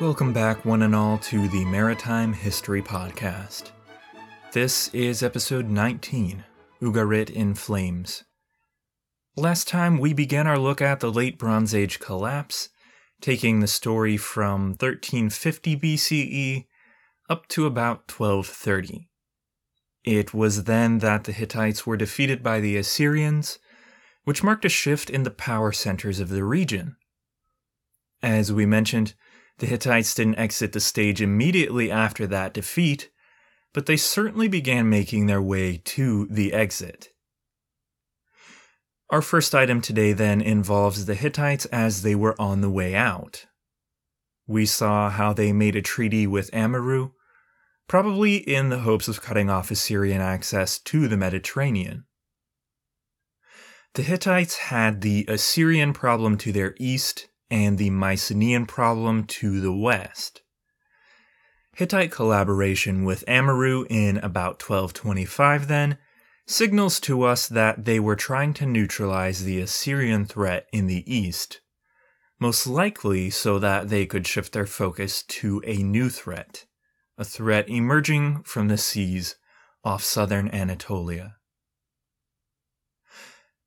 Welcome back, one and all, to the Maritime History Podcast. This is episode 19 Ugarit in Flames. Last time we began our look at the late Bronze Age collapse, taking the story from 1350 BCE up to about 1230. It was then that the Hittites were defeated by the Assyrians, which marked a shift in the power centers of the region. As we mentioned, the Hittites didn't exit the stage immediately after that defeat, but they certainly began making their way to the exit. Our first item today then involves the Hittites as they were on the way out. We saw how they made a treaty with Amurru, probably in the hopes of cutting off Assyrian access to the Mediterranean. The Hittites had the Assyrian problem to their east and the Mycenaean problem to the west. Hittite collaboration with Amurru in about 1225 then signals to us that they were trying to neutralize the Assyrian threat in the east, most likely so that they could shift their focus to a new threat, a threat emerging from the seas off southern Anatolia.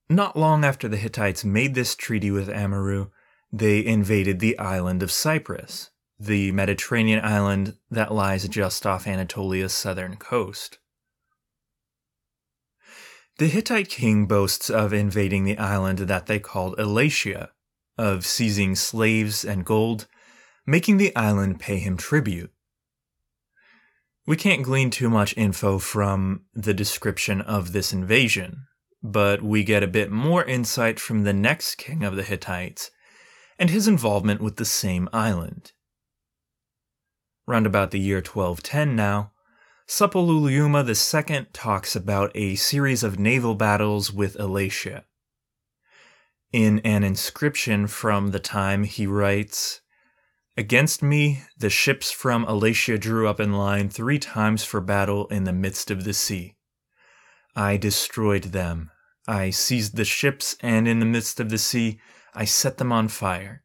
Not long after the Hittites made this treaty with Amurru, they invaded the island of Cyprus, the Mediterranean island that lies just off Anatolia's southern coast. The Hittite king boasts of invading the island that they called Elatia, of seizing slaves and gold, making the island pay him tribute. We can't glean too much info from the description of this invasion, but we get a bit more insight from the next king of the Hittites, and his involvement with the same island. Round about the year 1210 now, Suppiluliuma II talks about a series of naval battles with Elatia. In an inscription from the time, he writes, Against me, the ships from Elatia drew up in line three times for battle in the midst of the sea. I destroyed them. I seized the ships, and in the midst of the sea, I set them on fire.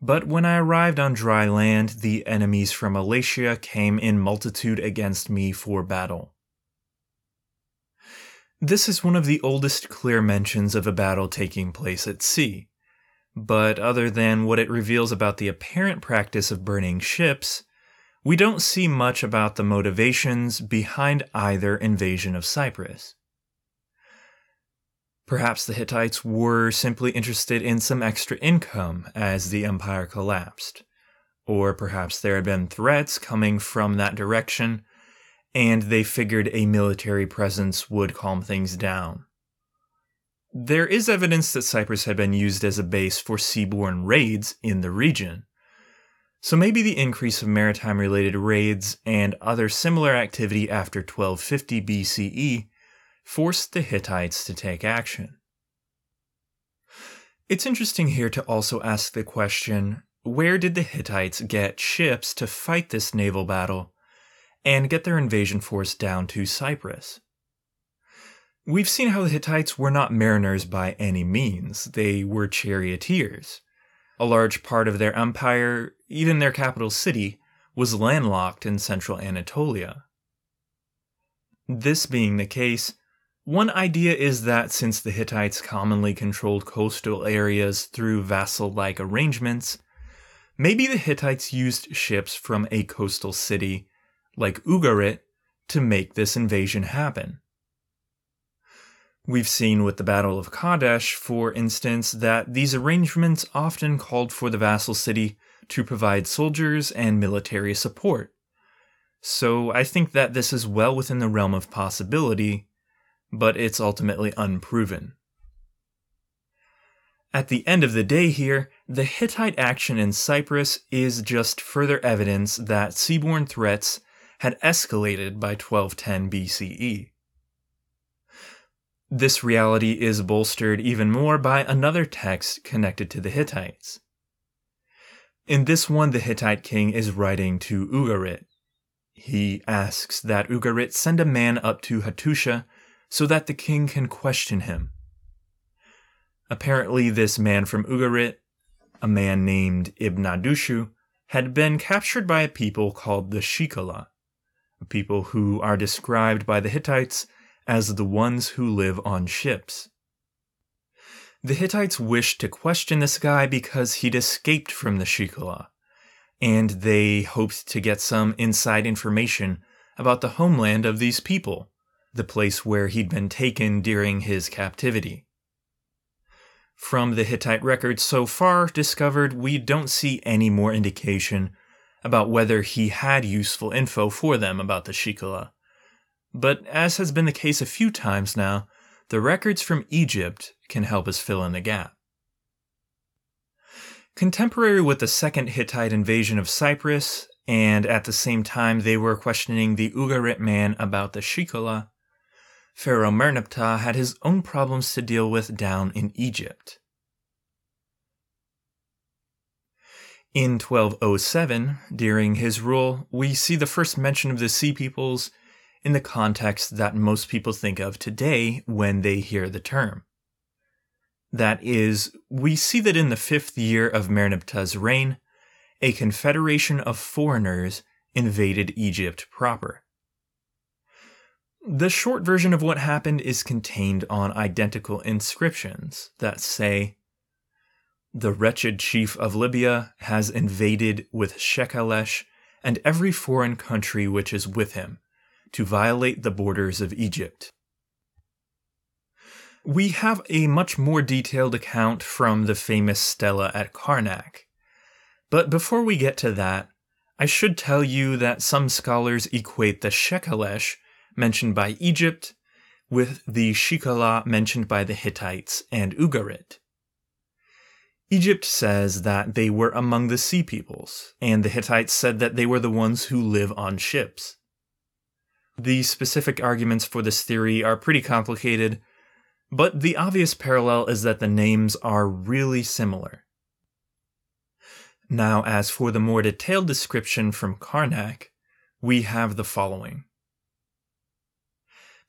But when I arrived on dry land, the enemies from Elatia came in multitude against me for battle. This is one of the oldest clear mentions of a battle taking place at sea. But other than what it reveals about the apparent practice of burning ships, we don't see much about the motivations behind either invasion of Cyprus. Perhaps the Hittites were simply interested in some extra income as the empire collapsed. Or perhaps there had been threats coming from that direction, and they figured a military presence would calm things down. There is evidence that Cyprus had been used as a base for seaborne raids in the region. So maybe the increase of maritime related raids and other similar activity after 1250 BCE forced the Hittites to take action. It's interesting here to also ask the question where did the Hittites get ships to fight this naval battle and get their invasion force down to Cyprus? We've seen how the Hittites were not mariners by any means, they were charioteers. A large part of their empire, even their capital city, was landlocked in central Anatolia. This being the case, one idea is that since the Hittites commonly controlled coastal areas through vassal like arrangements, maybe the Hittites used ships from a coastal city, like Ugarit, to make this invasion happen. We've seen with the Battle of Kadesh, for instance, that these arrangements often called for the vassal city to provide soldiers and military support. So I think that this is well within the realm of possibility but it's ultimately unproven. At the end of the day, here, the Hittite action in Cyprus is just further evidence that seaborne threats had escalated by 1210 BCE. This reality is bolstered even more by another text connected to the Hittites. In this one, the Hittite king is writing to Ugarit. He asks that Ugarit send a man up to Hattusha so that the king can question him. Apparently, this man from Ugarit, a man named Ibn Adushu, had been captured by a people called the Shikala, a people who are described by the Hittites as the ones who live on ships. The Hittites wished to question this guy because he'd escaped from the Shikala, and they hoped to get some inside information about the homeland of these people, the place where he'd been taken during his captivity. From the Hittite records so far discovered, we don't see any more indication about whether he had useful info for them about the Shikala. But as has been the case a few times now, the records from Egypt can help us fill in the gap. Contemporary with the second Hittite invasion of Cyprus, and at the same time they were questioning the Ugarit man about the Shikala, Pharaoh Merneptah had his own problems to deal with down in Egypt. In 1207, during his rule, we see the first mention of the Sea Peoples in the context that most people think of today when they hear the term. That is, we see that in the fifth year of Merneptah's reign, a confederation of foreigners invaded Egypt proper. The short version of what happened is contained on identical inscriptions that say, The wretched chief of Libya has invaded with Shekelesh and every foreign country which is with him, to violate the borders of Egypt. We have a much more detailed account from the famous stela at Karnak. But before we get to that, I should tell you that some scholars equate the Shekelesh mentioned by Egypt with the Shikala mentioned by the Hittites and Ugarit. Egypt says that they were among the sea peoples, and the Hittites said that they were the ones who live on ships. The specific arguments for this theory are pretty complicated, but the obvious parallel is that the names are really similar. Now, as for the more detailed description from Karnak, we have the following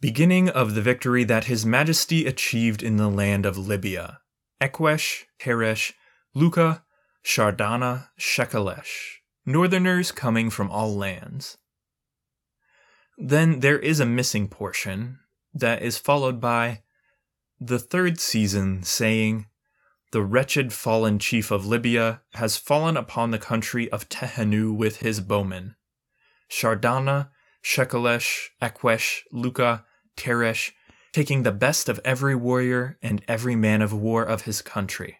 beginning of the victory that His Majesty achieved in the land of Libya, Ekwesh, Teresh, Luka, Shardana, Shekelesh, northerners coming from all lands. Then there is a missing portion that is followed by the third season saying, The wretched fallen chief of Libya has fallen upon the country of Tehenu with his bowmen. Shardana, Shekelesh, Ekwesh, Luka, Teresh, taking the best of every warrior and every man of war of his country.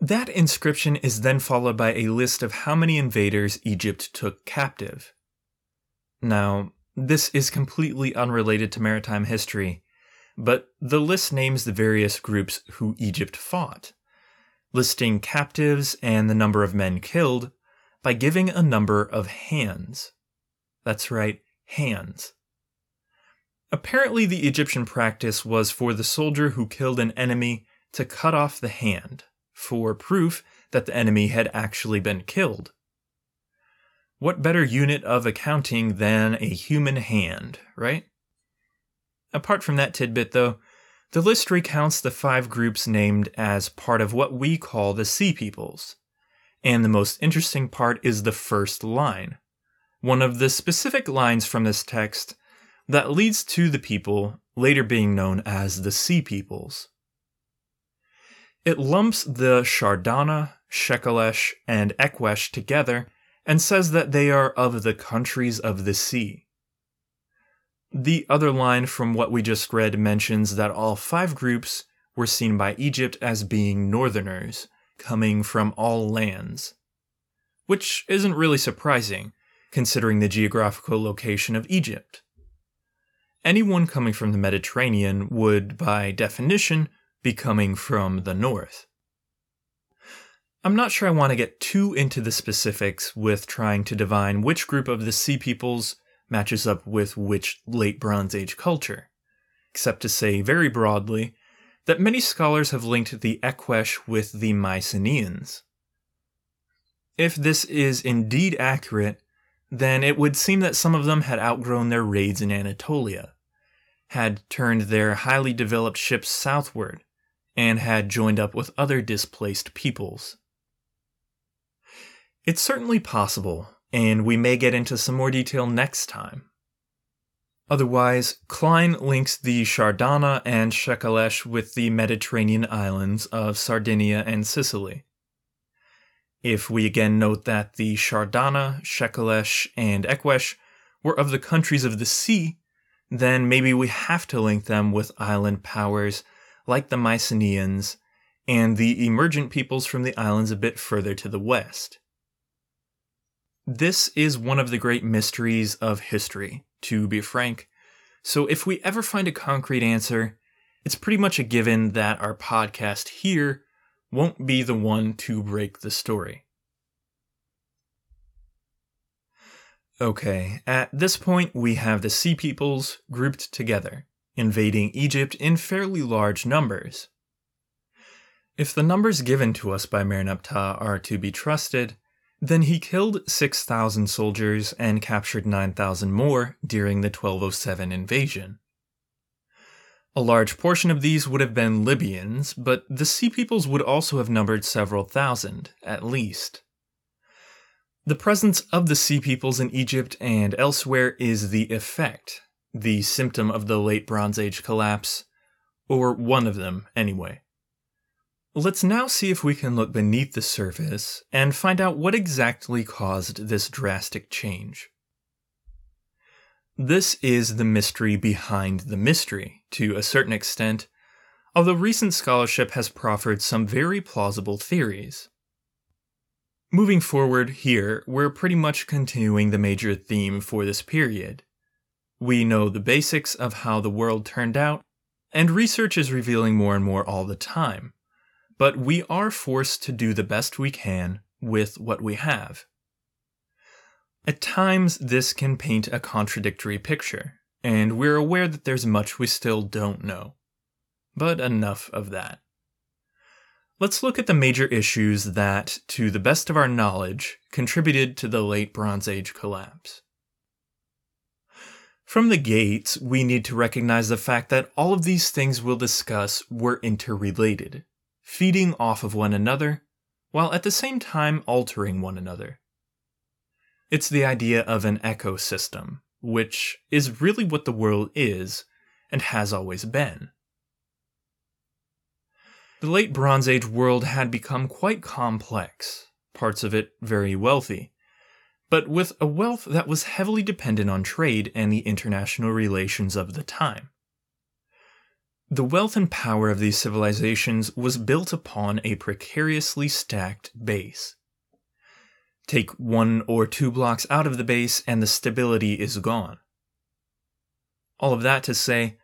That inscription is then followed by a list of how many invaders Egypt took captive. Now, this is completely unrelated to maritime history, but the list names the various groups who Egypt fought, listing captives and the number of men killed by giving a number of hands. That's right, hands. Apparently, the Egyptian practice was for the soldier who killed an enemy to cut off the hand, for proof that the enemy had actually been killed. What better unit of accounting than a human hand, right? Apart from that tidbit, though, the list recounts the five groups named as part of what we call the Sea Peoples. And the most interesting part is the first line. One of the specific lines from this text that leads to the people later being known as the Sea Peoples. It lumps the Shardana, Shekelesh, and Ekwesh together and says that they are of the countries of the sea. The other line from what we just read mentions that all five groups were seen by Egypt as being northerners, coming from all lands. Which isn't really surprising, considering the geographical location of Egypt anyone coming from the Mediterranean would, by definition, be coming from the north. I'm not sure I want to get too into the specifics with trying to divine which group of the Sea Peoples matches up with which late Bronze Age culture, except to say very broadly that many scholars have linked the Ekwesh with the Mycenaeans. If this is indeed accurate, then it would seem that some of them had outgrown their raids in Anatolia, had turned their highly developed ships southward, and had joined up with other displaced peoples. It's certainly possible, and we may get into some more detail next time. Otherwise, Cline links the Shardana and Shekelesh with the Mediterranean islands of Sardinia and Sicily. If we again note that the Shardana, Shekelesh, and Ekwesh were of the countries of the sea, then maybe we have to link them with island powers like the Mycenaeans and the emergent peoples from the islands a bit further to the west. This is one of the great mysteries of history, to be frank. So if we ever find a concrete answer, it's pretty much a given that our podcast here won't be the one to break the story. Okay, at this point, we have the Sea Peoples grouped together, invading Egypt in fairly large numbers. If the numbers given to us by Merneptah are to be trusted, then he killed 6,000 soldiers and captured 9,000 more during the 1207 invasion. A large portion of these would have been Libyans, but the Sea Peoples would also have numbered several thousand, at least. The presence of the Sea Peoples in Egypt and elsewhere is the effect, the symptom of the Late Bronze Age collapse, or one of them, anyway. Let's now see if we can look beneath the surface and find out what exactly caused this drastic change. This is the mystery behind the mystery, to a certain extent, although recent scholarship has proffered some very plausible theories. Moving forward here, we're pretty much continuing the major theme for this period. We know the basics of how the world turned out, and research is revealing more and more all the time but we are forced to do the best we can with what we have. At times, this can paint a contradictory picture, and we're aware that there's much we still don't know. But enough of that. Let's look at the major issues that, to the best of our knowledge, contributed to the late Bronze Age collapse. From the gates, we need to recognize the fact that all of these things we'll discuss were interrelated feeding off of one another, while at the same time altering one another. It's the idea of an ecosystem, which is really what the world is and has always been. The late Bronze Age world had become quite complex, parts of it very wealthy, but with a wealth that was heavily dependent on trade and the international relations of the time. The wealth and power of these civilizations was built upon a precariously stacked base. Take one or two blocks out of the base, and the stability is gone. All of that to say,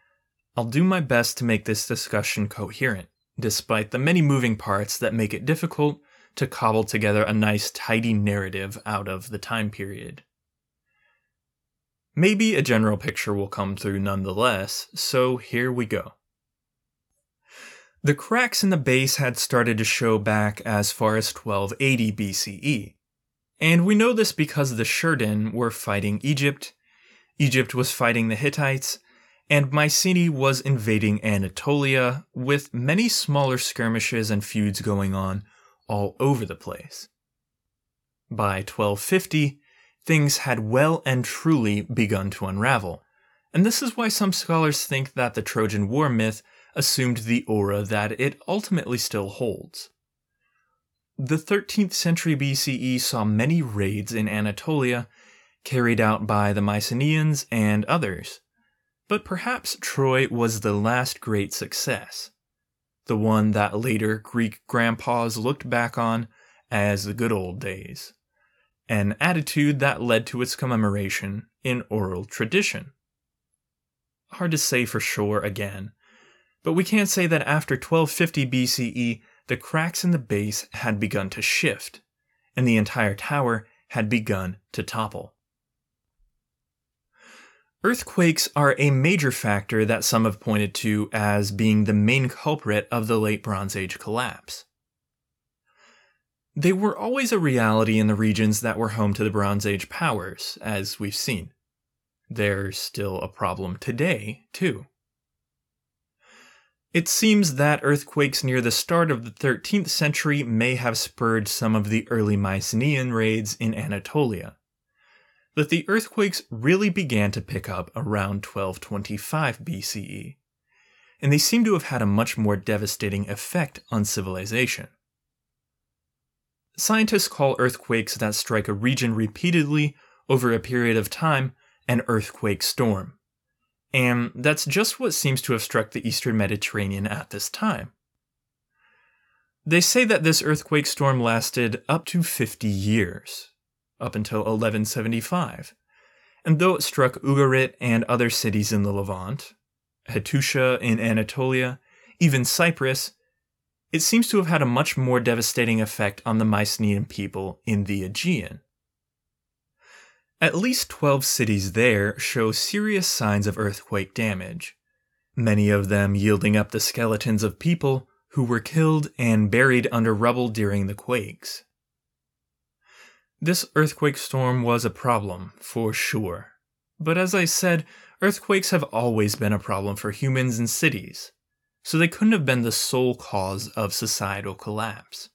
I'll do my best to make this discussion coherent, despite the many moving parts that make it difficult to cobble together a nice, tidy narrative out of the time period. Maybe a general picture will come through nonetheless, so here we go. The cracks in the base had started to show back as far as 1280 BCE. And we know this because the Sherden were fighting Egypt, Egypt was fighting the Hittites, and Mycenae was invading Anatolia, with many smaller skirmishes and feuds going on all over the place. By 1250, things had well and truly begun to unravel, and this is why some scholars think that the Trojan War myth assumed the aura that it ultimately still holds. The 13th century BCE saw many raids in Anatolia carried out by the Mycenaeans and others, but perhaps Troy was the last great success, the one that later Greek grandpas looked back on as the good old days, an attitude that led to its commemoration in oral tradition. Hard to say for sure again, but we can't say that after 1250 BCE, the cracks in the base had begun to shift, and the entire tower had begun to topple. Earthquakes are a major factor that some have pointed to as being the main culprit of the late Bronze Age collapse. They were always a reality in the regions that were home to the Bronze Age powers, as we've seen. They're still a problem today, too. It seems that earthquakes near the start of the 13th century may have spurred some of the early Mycenaean raids in Anatolia. But the earthquakes really began to pick up around 1225 BCE, and they seem to have had a much more devastating effect on civilization. Scientists call earthquakes that strike a region repeatedly over a period of time an earthquake storm. And that's just what seems to have struck the eastern Mediterranean at this time. They say that this earthquake storm lasted up to 50 years, up until 1175. And though it struck Ugarit and other cities in the Levant, Hattusha in Anatolia, even Cyprus, it seems to have had a much more devastating effect on the Mycenaean people in the Aegean. At least 12 cities there show serious signs of earthquake damage, many of them yielding up the skeletons of people who were killed and buried under rubble during the quakes. This earthquake storm was a problem, for sure. But as I said, earthquakes have always been a problem for humans and cities, so they couldn't have been the sole cause of societal collapse.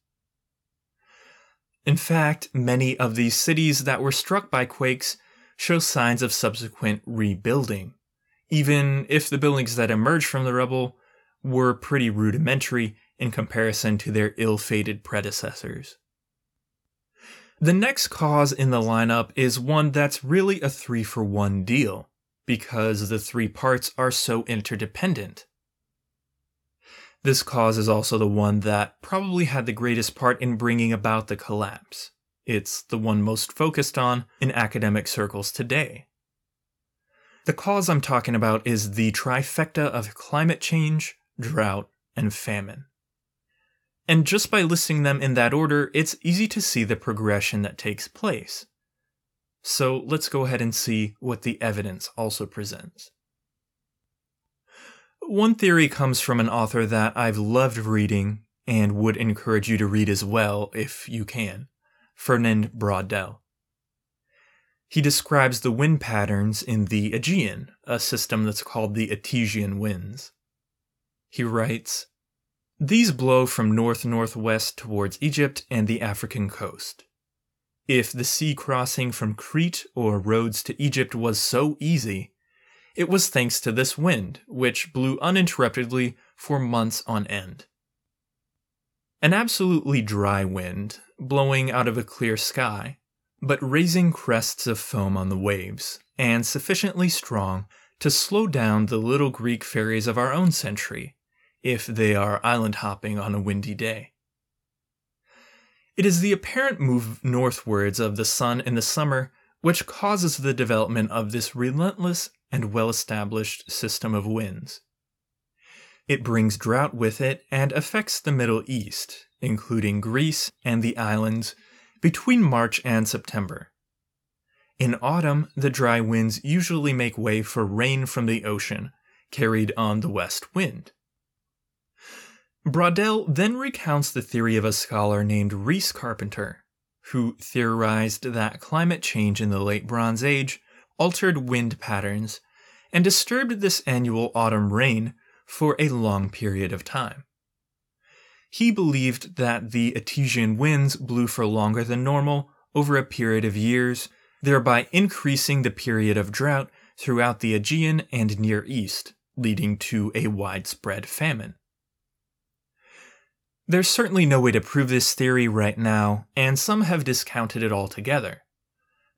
In fact, many of these cities that were struck by quakes show signs of subsequent rebuilding, even if the buildings that emerged from the rubble were pretty rudimentary in comparison to their ill fated predecessors. The next cause in the lineup is one that's really a three for one deal, because the three parts are so interdependent. This cause is also the one that probably had the greatest part in bringing about the collapse. It's the one most focused on in academic circles today. The cause I'm talking about is the trifecta of climate change, drought, and famine. And just by listing them in that order, it's easy to see the progression that takes place. So let's go ahead and see what the evidence also presents. One theory comes from an author that I've loved reading and would encourage you to read as well if you can Fernand Braudel. He describes the wind patterns in the Aegean, a system that's called the Etesian winds. He writes These blow from north northwest towards Egypt and the African coast. If the sea crossing from Crete or Rhodes to Egypt was so easy, it was thanks to this wind, which blew uninterruptedly for months on end. An absolutely dry wind, blowing out of a clear sky, but raising crests of foam on the waves, and sufficiently strong to slow down the little Greek ferries of our own century, if they are island hopping on a windy day. It is the apparent move northwards of the sun in the summer which causes the development of this relentless and well established system of winds. It brings drought with it and affects the Middle East, including Greece and the islands, between March and September. In autumn, the dry winds usually make way for rain from the ocean, carried on the west wind. Braudel then recounts the theory of a scholar named Rhys Carpenter, who theorized that climate change in the late Bronze Age altered wind patterns, and disturbed this annual autumn rain for a long period of time. He believed that the Etesian winds blew for longer than normal over a period of years, thereby increasing the period of drought throughout the Aegean and Near East, leading to a widespread famine. There's certainly no way to prove this theory right now, and some have discounted it altogether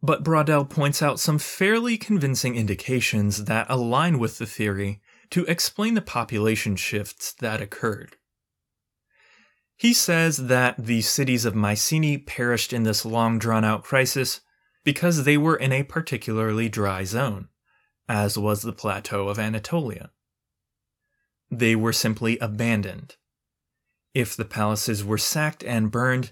but Braudel points out some fairly convincing indications that align with the theory to explain the population shifts that occurred. He says that the cities of Mycenae perished in this long drawn out crisis because they were in a particularly dry zone, as was the plateau of Anatolia. They were simply abandoned. If the palaces were sacked and burned,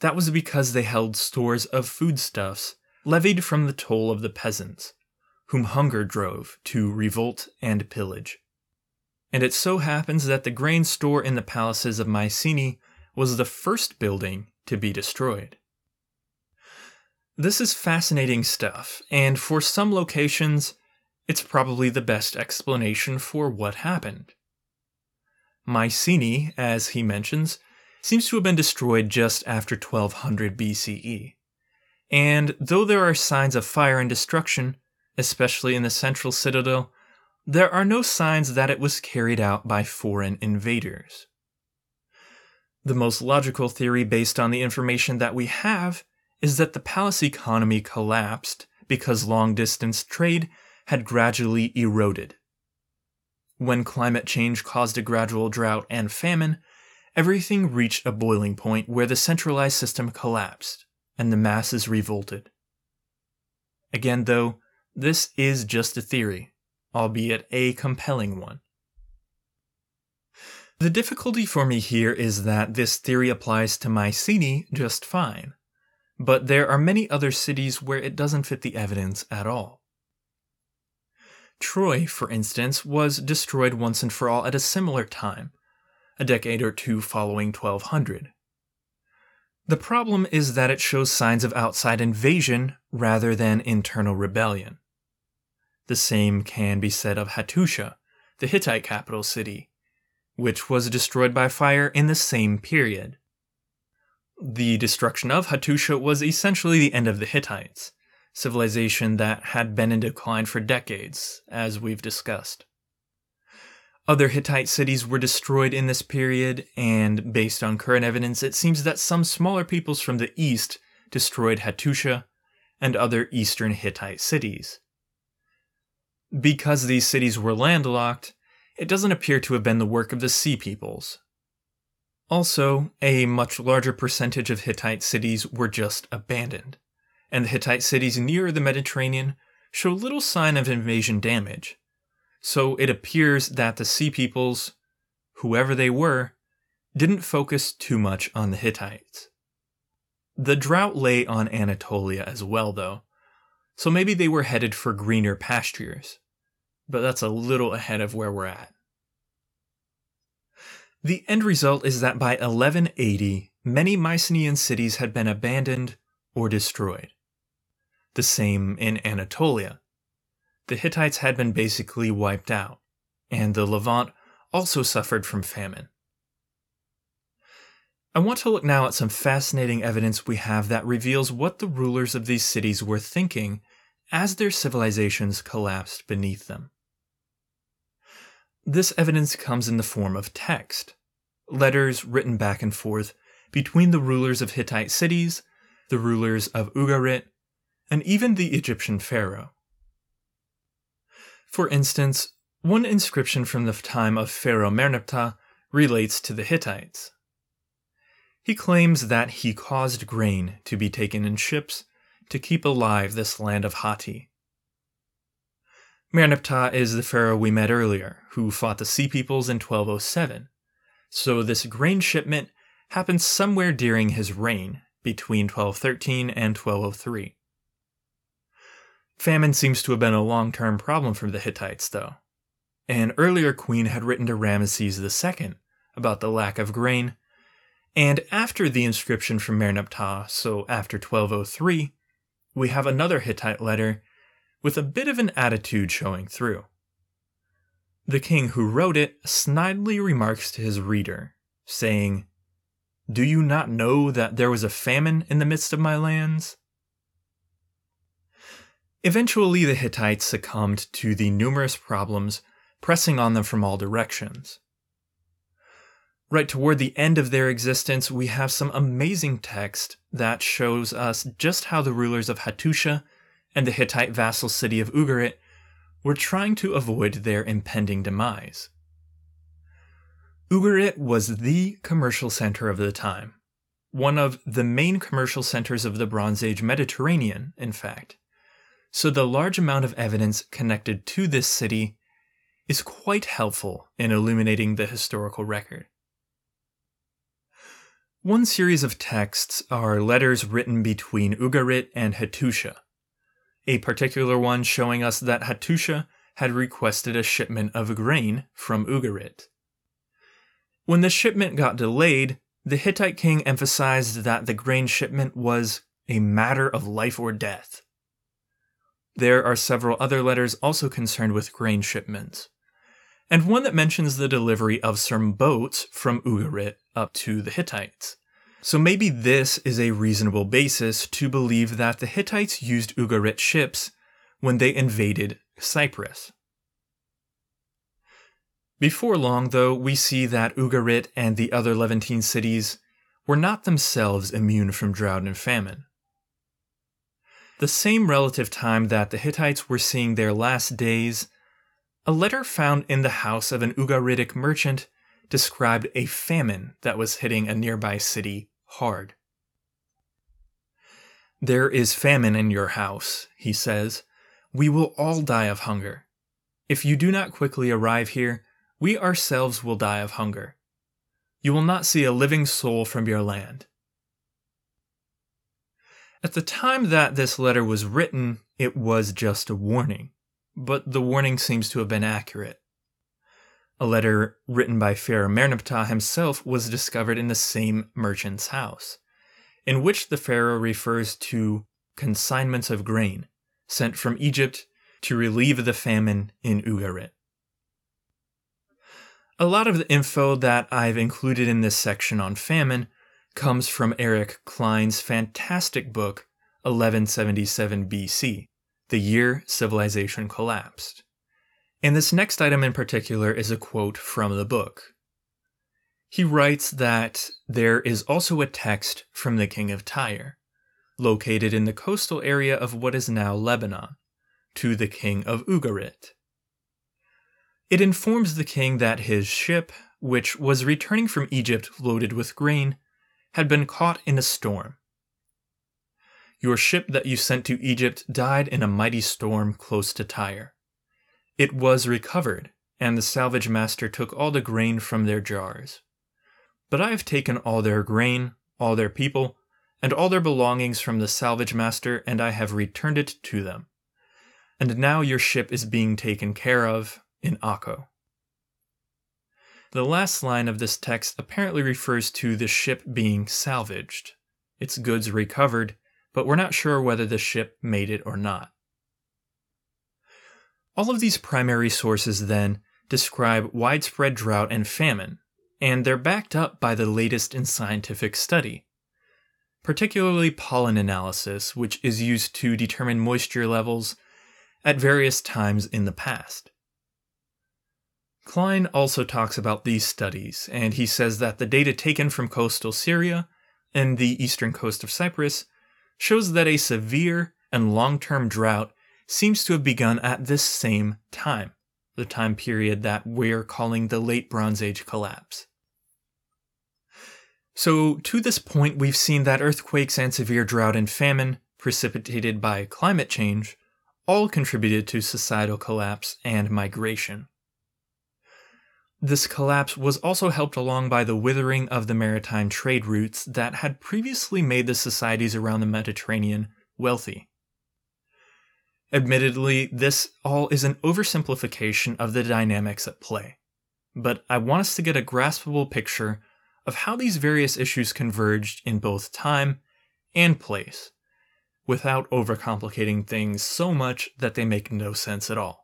that was because they held stores of foodstuffs levied from the toll of the peasants, whom hunger drove to revolt and pillage. And it so happens that the grain store in the palaces of Mycenae was the first building to be destroyed. This is fascinating stuff, and for some locations, it's probably the best explanation for what happened. Mycenae, as he mentions, seems to have been destroyed just after 1200 BCE. And though there are signs of fire and destruction, especially in the central citadel, there are no signs that it was carried out by foreign invaders. The most logical theory based on the information that we have is that the palace economy collapsed because long distance trade had gradually eroded. When climate change caused a gradual drought and famine, everything reached a boiling point where the centralized system collapsed and the masses revolted. Again, though, this is just a theory, albeit a compelling one. The difficulty for me here is that this theory applies to Mycenae just fine, but there are many other cities where it doesn't fit the evidence at all. Troy, for instance, was destroyed once and for all at a similar time, a decade or two following 1200. The problem is that it shows signs of outside invasion rather than internal rebellion. The same can be said of Hattusha, the Hittite capital city, which was destroyed by fire in the same period. The destruction of Hattusha was essentially the end of the Hittites, civilization that had been in decline for decades, as we've discussed. Other Hittite cities were destroyed in this period, and based on current evidence, it seems that some smaller peoples from the east destroyed Hattusha and other eastern Hittite cities. Because these cities were landlocked, it doesn't appear to have been the work of the Sea Peoples. Also, a much larger percentage of Hittite cities were just abandoned, and the Hittite cities near the Mediterranean show little sign of invasion damage. So it appears that the Sea Peoples, whoever they were, didn't focus too much on the Hittites. The drought lay on Anatolia as well, though, so maybe they were headed for greener pastures but that's a little ahead of where we're at. The end result is that by 1180, many Mycenaean cities had been abandoned or destroyed. The same in Anatolia. The Hittites had been basically wiped out, and the Levant also suffered from famine. I want to look now at some fascinating evidence we have that reveals what the rulers of these cities were thinking as their civilizations collapsed beneath them. This evidence comes in the form of text, letters written back and forth between the rulers of Hittite cities, the rulers of Ugarit, and even the Egyptian pharaoh. For instance, one inscription from the time of Pharaoh Merneptah relates to the Hittites. He claims that he caused grain to be taken in ships to keep alive this land of Hatti. Merneptah is the pharaoh we met earlier, who fought the Sea Peoples in 1207. So this grain shipment happened somewhere during his reign, between 1213 and 1203. Famine seems to have been a long term problem for the Hittites, though. An earlier queen had written to Ramesses II about the lack of grain, and after the inscription from Merneptah, so after 1203, we have another Hittite letter with a bit of an attitude showing through. The king who wrote it snidely remarks to his reader, saying, Do you not know that there was a famine in the midst of my lands? Eventually, the Hittites succumbed to the numerous problems pressing on them from all directions. Right toward the end of their existence, we have some amazing text that shows us just how the rulers of Hattusha and the Hittite vassal city of Ugarit were trying to avoid their impending demise. Ugarit was the commercial center of the time, one of the main commercial centers of the Bronze Age Mediterranean, in fact. So the large amount of evidence connected to this city is quite helpful in illuminating the historical record. One series of texts are letters written between Ugarit and Hattusha, a particular one showing us that Hattusha had requested a shipment of grain from Ugarit. When the shipment got delayed, the Hittite king emphasized that the grain shipment was a matter of life or death. There are several other letters also concerned with grain shipments, and one that mentions the delivery of some boats from Ugarit up to the Hittites. So maybe this is a reasonable basis to believe that the Hittites used Ugarit ships when they invaded Cyprus. Before long, though, we see that Ugarit and the other Levantine cities were not themselves immune from drought and famine. The same relative time that the Hittites were seeing their last days, a letter found in the house of an Ugaritic merchant described a famine that was hitting a nearby city hard. There is famine in your house, he says. We will all die of hunger. If you do not quickly arrive here, we ourselves will die of hunger. You will not see a living soul from your land. At the time that this letter was written, it was just a warning, but the warning seems to have been accurate. A letter written by Pharaoh Merneptah himself was discovered in the same merchant's house, in which the Pharaoh refers to consignments of grain sent from Egypt to relieve the famine in Ugarit. A lot of the info that I've included in this section on famine comes from Eric Cline's fantastic book, 1177 BC, The Year Civilization Collapsed. And this next item in particular is a quote from the book. He writes that there is also a text from the king of Tyre, located in the coastal area of what is now Lebanon, to the king of Ugarit. It informs the king that his ship, which was returning from Egypt loaded with grain, had been caught in a storm. Your ship that you sent to Egypt died in a mighty storm close to Tyre. It was recovered, and the salvage master took all the grain from their jars. But I have taken all their grain, all their people, and all their belongings from the salvage master, and I have returned it to them. And now your ship is being taken care of in Akko. The last line of this text apparently refers to the ship being salvaged, its goods recovered, but we're not sure whether the ship made it or not. All of these primary sources, then, describe widespread drought and famine, and they're backed up by the latest in scientific study, particularly pollen analysis, which is used to determine moisture levels at various times in the past. Cline also talks about these studies, and he says that the data taken from coastal Syria and the eastern coast of Cyprus shows that a severe and long term drought seems to have begun at this same time, the time period that we're calling the Late Bronze Age collapse. So, to this point, we've seen that earthquakes and severe drought and famine, precipitated by climate change, all contributed to societal collapse and migration. This collapse was also helped along by the withering of the maritime trade routes that had previously made the societies around the Mediterranean wealthy. Admittedly, this all is an oversimplification of the dynamics at play, but I want us to get a graspable picture of how these various issues converged in both time and place, without overcomplicating things so much that they make no sense at all.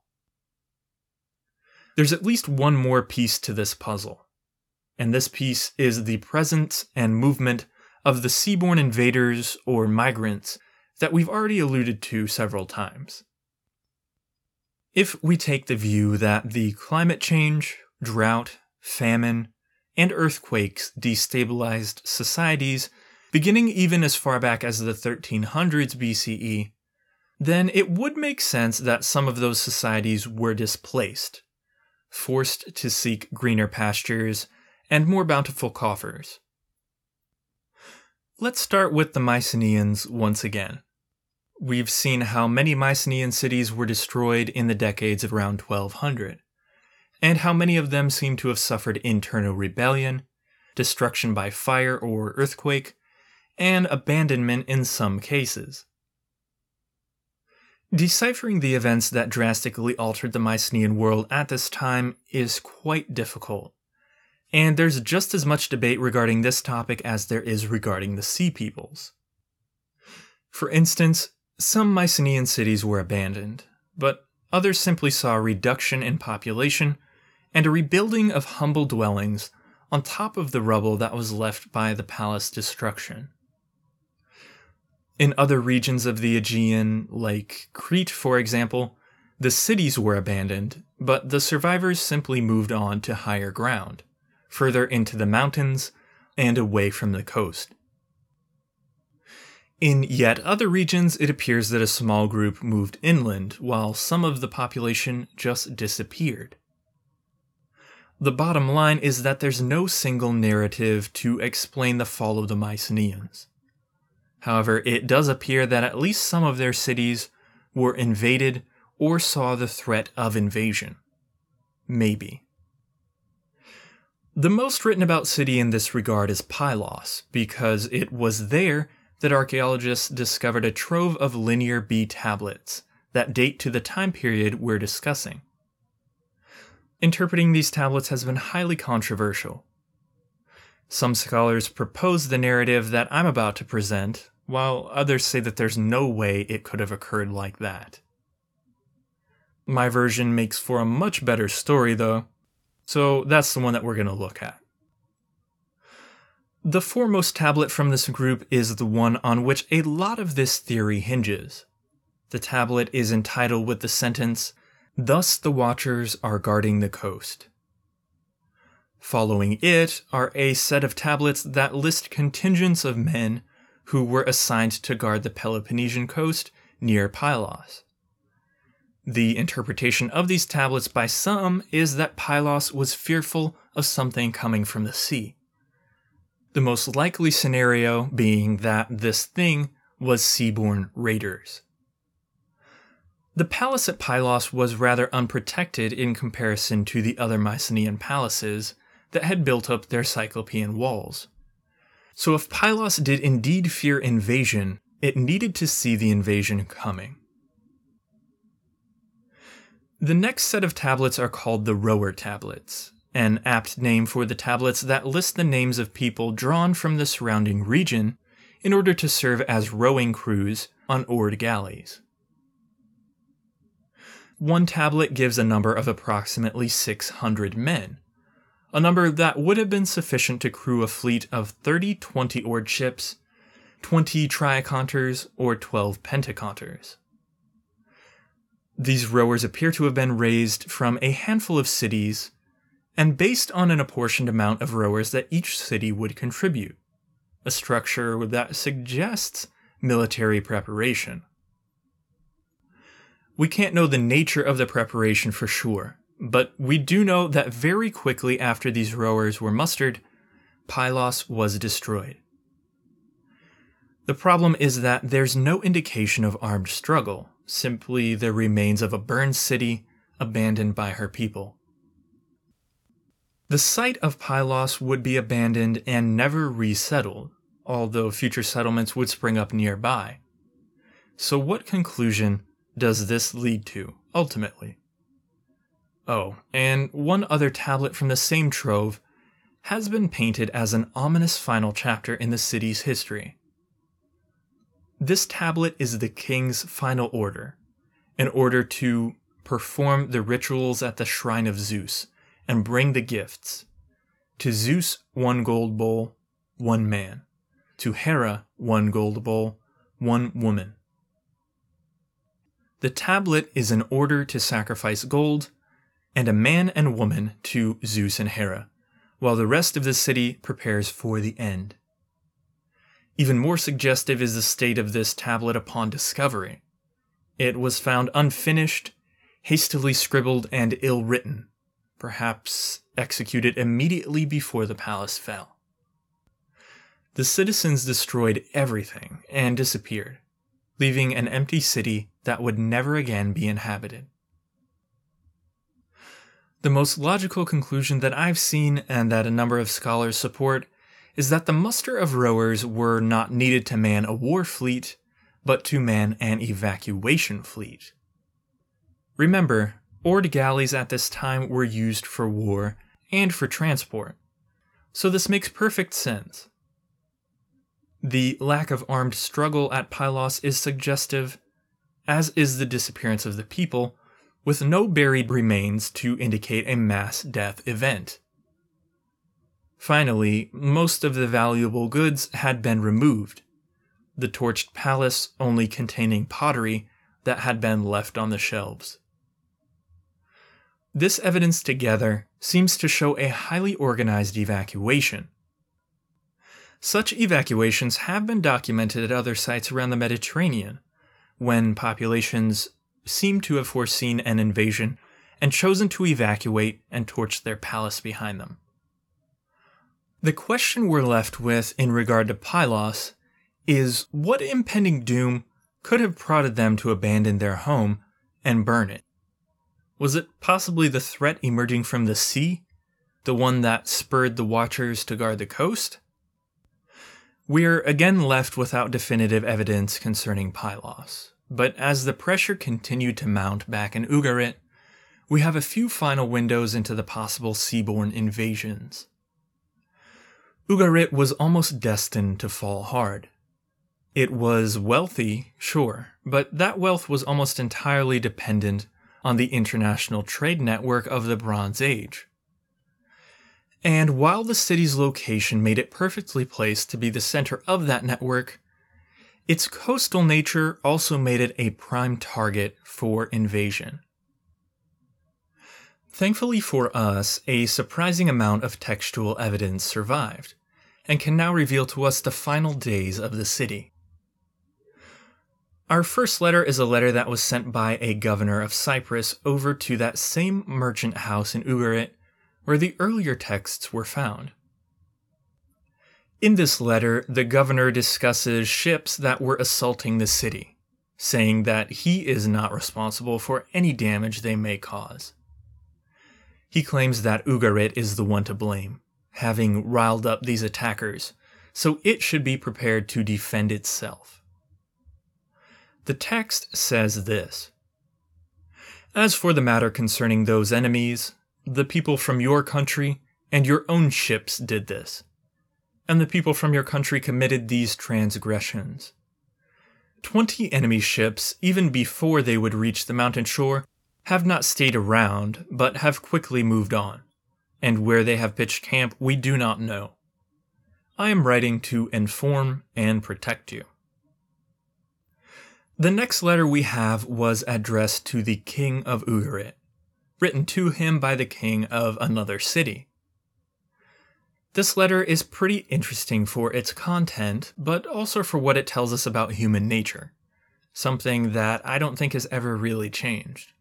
There's at least one more piece to this puzzle, and this piece is the presence and movement of the seaborne invaders or migrants that we've already alluded to several times. If we take the view that the climate change, drought, famine, and earthquakes destabilized societies beginning even as far back as the 1300s BCE, then it would make sense that some of those societies were displaced forced to seek greener pastures and more bountiful coffers. Let's start with the Mycenaeans once again. We've seen how many Mycenaean cities were destroyed in the decades around 1200, and how many of them seem to have suffered internal rebellion, destruction by fire or earthquake, and abandonment in some cases. Deciphering the events that drastically altered the Mycenaean world at this time is quite difficult. And there's just as much debate regarding this topic as there is regarding the Sea Peoples. For instance, some Mycenaean cities were abandoned, but others simply saw a reduction in population and a rebuilding of humble dwellings on top of the rubble that was left by the palace destruction. In other regions of the Aegean, like Crete, for example, the cities were abandoned, but the survivors simply moved on to higher ground, further into the mountains and away from the coast. In yet other regions, it appears that a small group moved inland, while some of the population just disappeared. The bottom line is that there's no single narrative to explain the fall of the Mycenaeans. However, it does appear that at least some of their cities were invaded or saw the threat of invasion. Maybe. The most written about city in this regard is Pylos, because it was there that archaeologists discovered a trove of linear B tablets that date to the time period we're discussing. Interpreting these tablets has been highly controversial. Some scholars propose the narrative that I'm about to present, while others say that there's no way it could have occurred like that. My version makes for a much better story, though, so that's the one that we're going to look at. The foremost tablet from this group is the one on which a lot of this theory hinges. The tablet is entitled with the sentence, Thus the Watchers are guarding the coast. Following it are a set of tablets that list contingents of men who were assigned to guard the Peloponnesian coast near Pylos. The interpretation of these tablets by some is that Pylos was fearful of something coming from the sea the most likely scenario being that this thing was seaborne raiders. The palace at Pylos was rather unprotected in comparison to the other Mycenaean palaces that had built up their Cyclopean walls. So, if Pylos did indeed fear invasion, it needed to see the invasion coming. The next set of tablets are called the Rower tablets, an apt name for the tablets that list the names of people drawn from the surrounding region in order to serve as rowing crews on oared galleys. One tablet gives a number of approximately 600 men, a number that would have been sufficient to crew a fleet of 30 20 oared ships, 20 triaconters, or 12 pentaconters. These rowers appear to have been raised from a handful of cities and based on an apportioned amount of rowers that each city would contribute, a structure that suggests military preparation. We can't know the nature of the preparation for sure, but we do know that very quickly after these rowers were mustered, Pylos was destroyed. The problem is that there's no indication of armed struggle, simply the remains of a burned city abandoned by her people. The site of Pylos would be abandoned and never resettled, although future settlements would spring up nearby. So, what conclusion does this lead to, ultimately? Oh, and one other tablet from the same trove has been painted as an ominous final chapter in the city's history. This tablet is the king's final order, an order to perform the rituals at the shrine of Zeus and bring the gifts. To Zeus, one gold bowl, one man. To Hera, one gold bowl, one woman. The tablet is an order to sacrifice gold, and a man and woman to Zeus and Hera, while the rest of the city prepares for the end. Even more suggestive is the state of this tablet upon discovery. It was found unfinished, hastily scribbled, and ill written, perhaps executed immediately before the palace fell. The citizens destroyed everything and disappeared, leaving an empty city that would never again be inhabited. The most logical conclusion that I've seen and that a number of scholars support is that the muster of rowers were not needed to man a war fleet, but to man an evacuation fleet. Remember, Oared galleys at this time were used for war and for transport, so this makes perfect sense. The lack of armed struggle at Pylos is suggestive, as is the disappearance of the people, with no buried remains to indicate a mass death event. Finally, most of the valuable goods had been removed, the torched palace only containing pottery that had been left on the shelves. This evidence together seems to show a highly organized evacuation. Such evacuations have been documented at other sites around the Mediterranean, when populations seem to have foreseen an invasion and chosen to evacuate and torch their palace behind them. The question we're left with in regard to Pylos is what impending doom could have prodded them to abandon their home and burn it? Was it possibly the threat emerging from the sea, the one that spurred the watchers to guard the coast? We're again left without definitive evidence concerning Pylos, but as the pressure continued to mount back in Ugarit, we have a few final windows into the possible seaborne invasions. Ugarit was almost destined to fall hard. It was wealthy, sure, but that wealth was almost entirely dependent on the international trade network of the Bronze Age. And while the city's location made it perfectly placed to be the center of that network, its coastal nature also made it a prime target for invasion. Thankfully for us, a surprising amount of textual evidence survived and can now reveal to us the final days of the city. Our first letter is a letter that was sent by a governor of Cyprus over to that same merchant house in Ugarit where the earlier texts were found. In this letter, the governor discusses ships that were assaulting the city, saying that he is not responsible for any damage they may cause. He claims that Ugarit is the one to blame, having riled up these attackers, so it should be prepared to defend itself. The text says this As for the matter concerning those enemies, the people from your country and your own ships did this, and the people from your country committed these transgressions. Twenty enemy ships, even before they would reach the mountain shore, have not stayed around, but have quickly moved on and where they have pitched camp we do not know. I am writing to inform and protect you. The next letter we have was addressed to the king of Ugarit, written to him by the king of another city. This letter is pretty interesting for its content, but also for what it tells us about human nature, something that I don't think has ever really changed.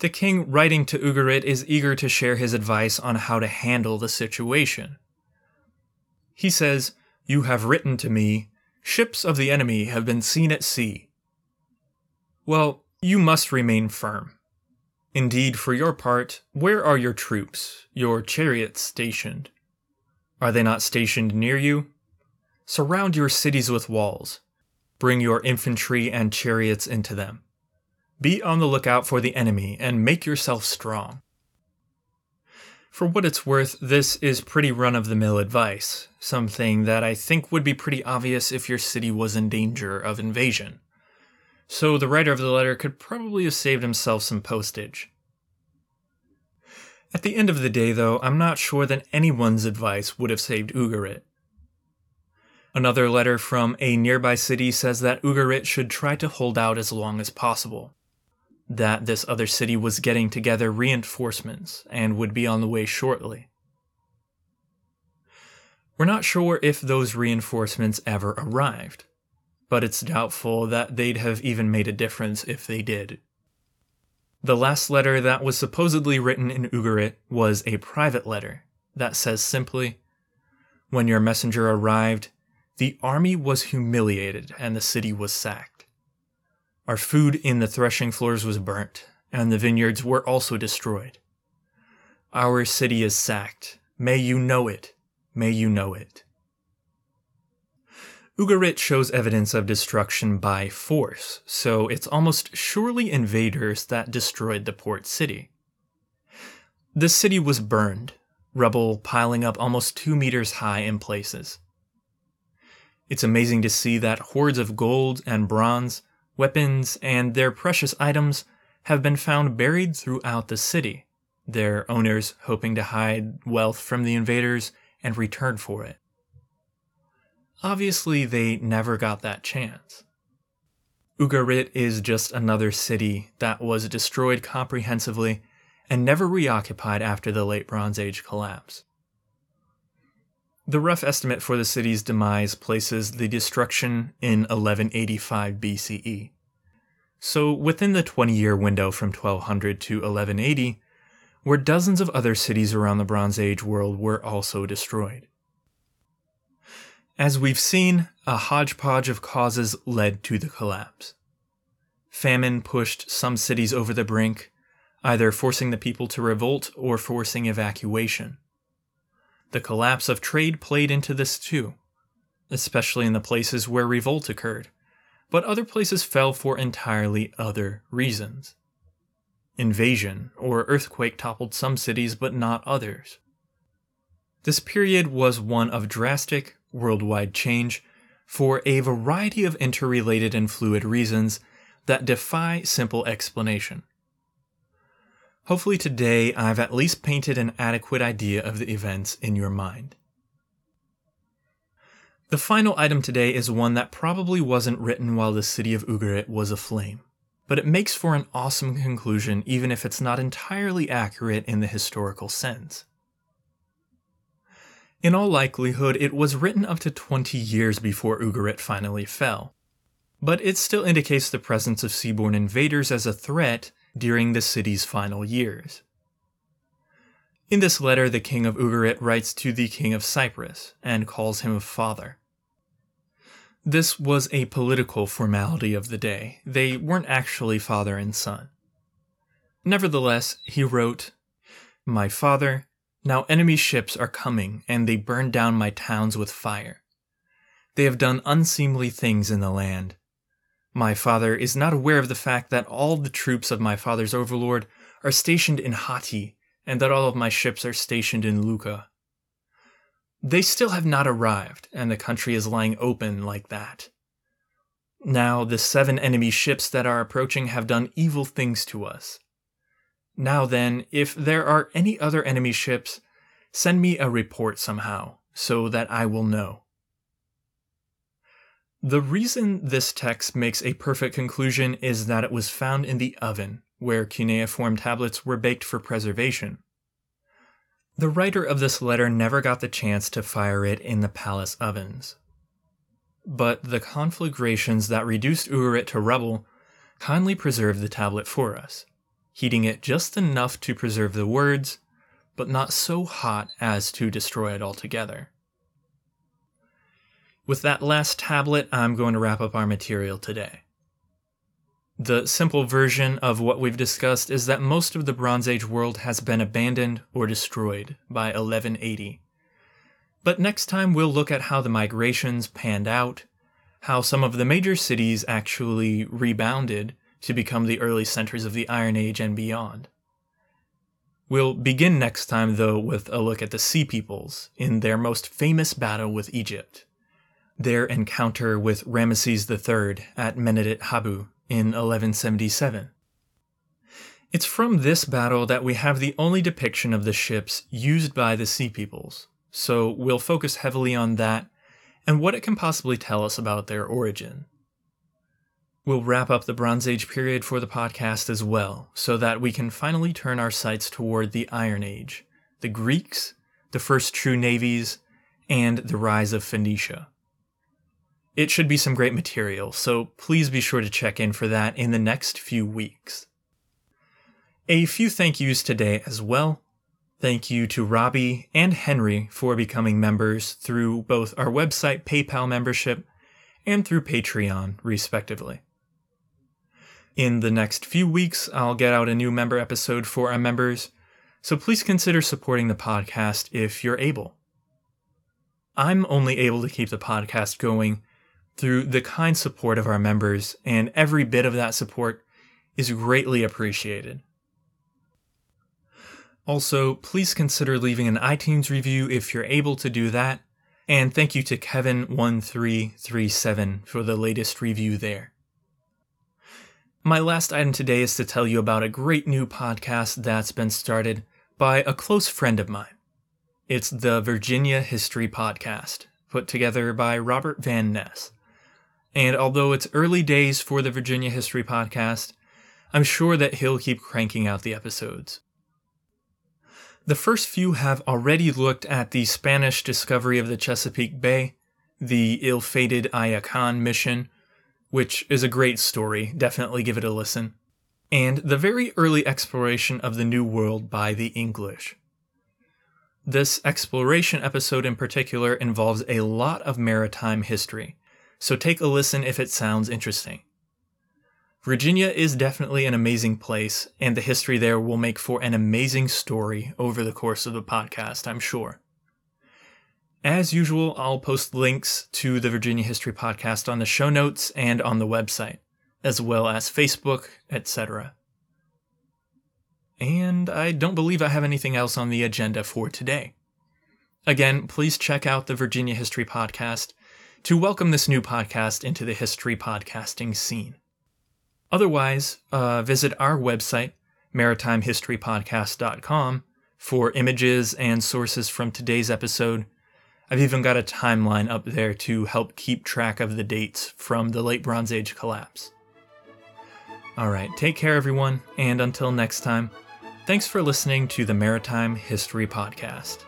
The king, writing to Ugarit, is eager to share his advice on how to handle the situation. He says, You have written to me, ships of the enemy have been seen at sea. Well, you must remain firm. Indeed, for your part, where are your troops, your chariots stationed? Are they not stationed near you? Surround your cities with walls. Bring your infantry and chariots into them. Be on the lookout for the enemy and make yourself strong. For what it's worth, this is pretty run of the mill advice, something that I think would be pretty obvious if your city was in danger of invasion. So the writer of the letter could probably have saved himself some postage. At the end of the day, though, I'm not sure that anyone's advice would have saved Ugarit. Another letter from a nearby city says that Ugarit should try to hold out as long as possible that this other city was getting together reinforcements and would be on the way shortly. We're not sure if those reinforcements ever arrived, but it's doubtful that they'd have even made a difference if they did. The last letter that was supposedly written in Ugarit was a private letter that says simply When your messenger arrived, the army was humiliated and the city was sacked. Our food in the threshing floors was burnt, and the vineyards were also destroyed. Our city is sacked. May you know it. May you know it. Ugarit shows evidence of destruction by force, so it's almost surely invaders that destroyed the port city. The city was burned, rubble piling up almost two meters high in places. It's amazing to see that hoards of gold and bronze weapons, and their precious items have been found buried throughout the city, their owners hoping to hide wealth from the invaders and return for it. Obviously, they never got that chance. Ugarit is just another city that was destroyed comprehensively and never reoccupied after the Late Bronze Age collapse. The rough estimate for the city's demise places the destruction in 1185 BCE. So, within the 20 year window from 1200 to 1180, where dozens of other cities around the Bronze Age world were also destroyed. As we've seen, a hodgepodge of causes led to the collapse. Famine pushed some cities over the brink, either forcing the people to revolt or forcing evacuation. The collapse of trade played into this too, especially in the places where revolt occurred, but other places fell for entirely other reasons. Invasion or earthquake toppled some cities but not others. This period was one of drastic, worldwide change for a variety of interrelated and fluid reasons that defy simple explanation. Hopefully, today I've at least painted an adequate idea of the events in your mind. The final item today is one that probably wasn't written while the city of Ugarit was aflame, but it makes for an awesome conclusion even if it's not entirely accurate in the historical sense. In all likelihood, it was written up to 20 years before Ugarit finally fell. But it still indicates the presence of seaborne invaders as a threat during the city's final years. In this letter, the king of Ugarit writes to the king of Cyprus and calls him father. This was a political formality of the day. They weren't actually father and son. Nevertheless, he wrote, My father, now enemy ships are coming, and they burn down my towns with fire. They have done unseemly things in the land. My father is not aware of the fact that all the troops of my father's overlord are stationed in Hatti, and that all of my ships are stationed in Lukka. They still have not arrived, and the country is lying open like that. Now, the seven enemy ships that are approaching have done evil things to us. Now then, if there are any other enemy ships, send me a report somehow, so that I will know. The reason this text makes a perfect conclusion is that it was found in the oven, where cuneiform tablets were baked for preservation. The writer of this letter never got the chance to fire it in the palace ovens. But the conflagrations that reduced Ugarit to rubble kindly preserved the tablet for us heating it just enough to preserve the words, but not so hot as to destroy it altogether. With that last tablet, I'm going to wrap up our material today. The simple version of what we've discussed is that most of the Bronze Age world has been abandoned or destroyed by 1180. But next time we'll look at how the migrations panned out, how some of the major cities actually rebounded, to become the early centers of the Iron Age and beyond. We'll begin next time, though, with a look at the Sea Peoples in their most famous battle with Egypt, their encounter with Ramesses III at Medinet Habu in 1177. It's from this battle that we have the only depiction of the ships used by the Sea Peoples, so we'll focus heavily on that and what it can possibly tell us about their origin. We'll wrap up the Bronze Age period for the podcast as well, so that we can finally turn our sights toward the Iron Age, the Greeks, the first true navies, and the rise of Phoenicia. It should be some great material, so please be sure to check in for that in the next few weeks. A few thank yous today as well. Thank you to Robbie and Henry for becoming members through both our website PayPal membership and through Patreon, respectively. In the next few weeks, I'll get out a new member episode for our members, so please consider supporting the podcast if you're able. I'm only able to keep the podcast going through the kind support of our members, and every bit of that support is greatly appreciated. Also, please consider leaving an iTunes review if you're able to do that, and thank you to Kevin1337 for the latest review there. My last item today is to tell you about a great new podcast that's been started by a close friend of mine. It's the Virginia History Podcast, put together by Robert Van Ness. And although it's early days for the Virginia History Podcast, I'm sure that he'll keep cranking out the episodes. The first few have already looked at the Spanish discovery of the Chesapeake Bay, the ill fated Ajacán mission, which is a great story, definitely give it a listen, and the very early exploration of the New World by the English. This exploration episode in particular involves a lot of maritime history, so take a listen if it sounds interesting. Virginia is definitely an amazing place, and the history there will make for an amazing story over the course of the podcast, I'm sure. As usual, I'll post links to the Virginia History Podcast on the show notes and on the website, as well as Facebook, etc. And I don't believe I have anything else on the agenda for today. Again, please check out the Virginia History Podcast to welcome this new podcast into the history podcasting scene. Otherwise, uh, visit our website, maritimehistorypodcast.com, for images and sources from today's episode I've even got a timeline up there to help keep track of the dates from the late Bronze Age collapse. Alright, take care, everyone, and until next time, thanks for listening to the Maritime History Podcast.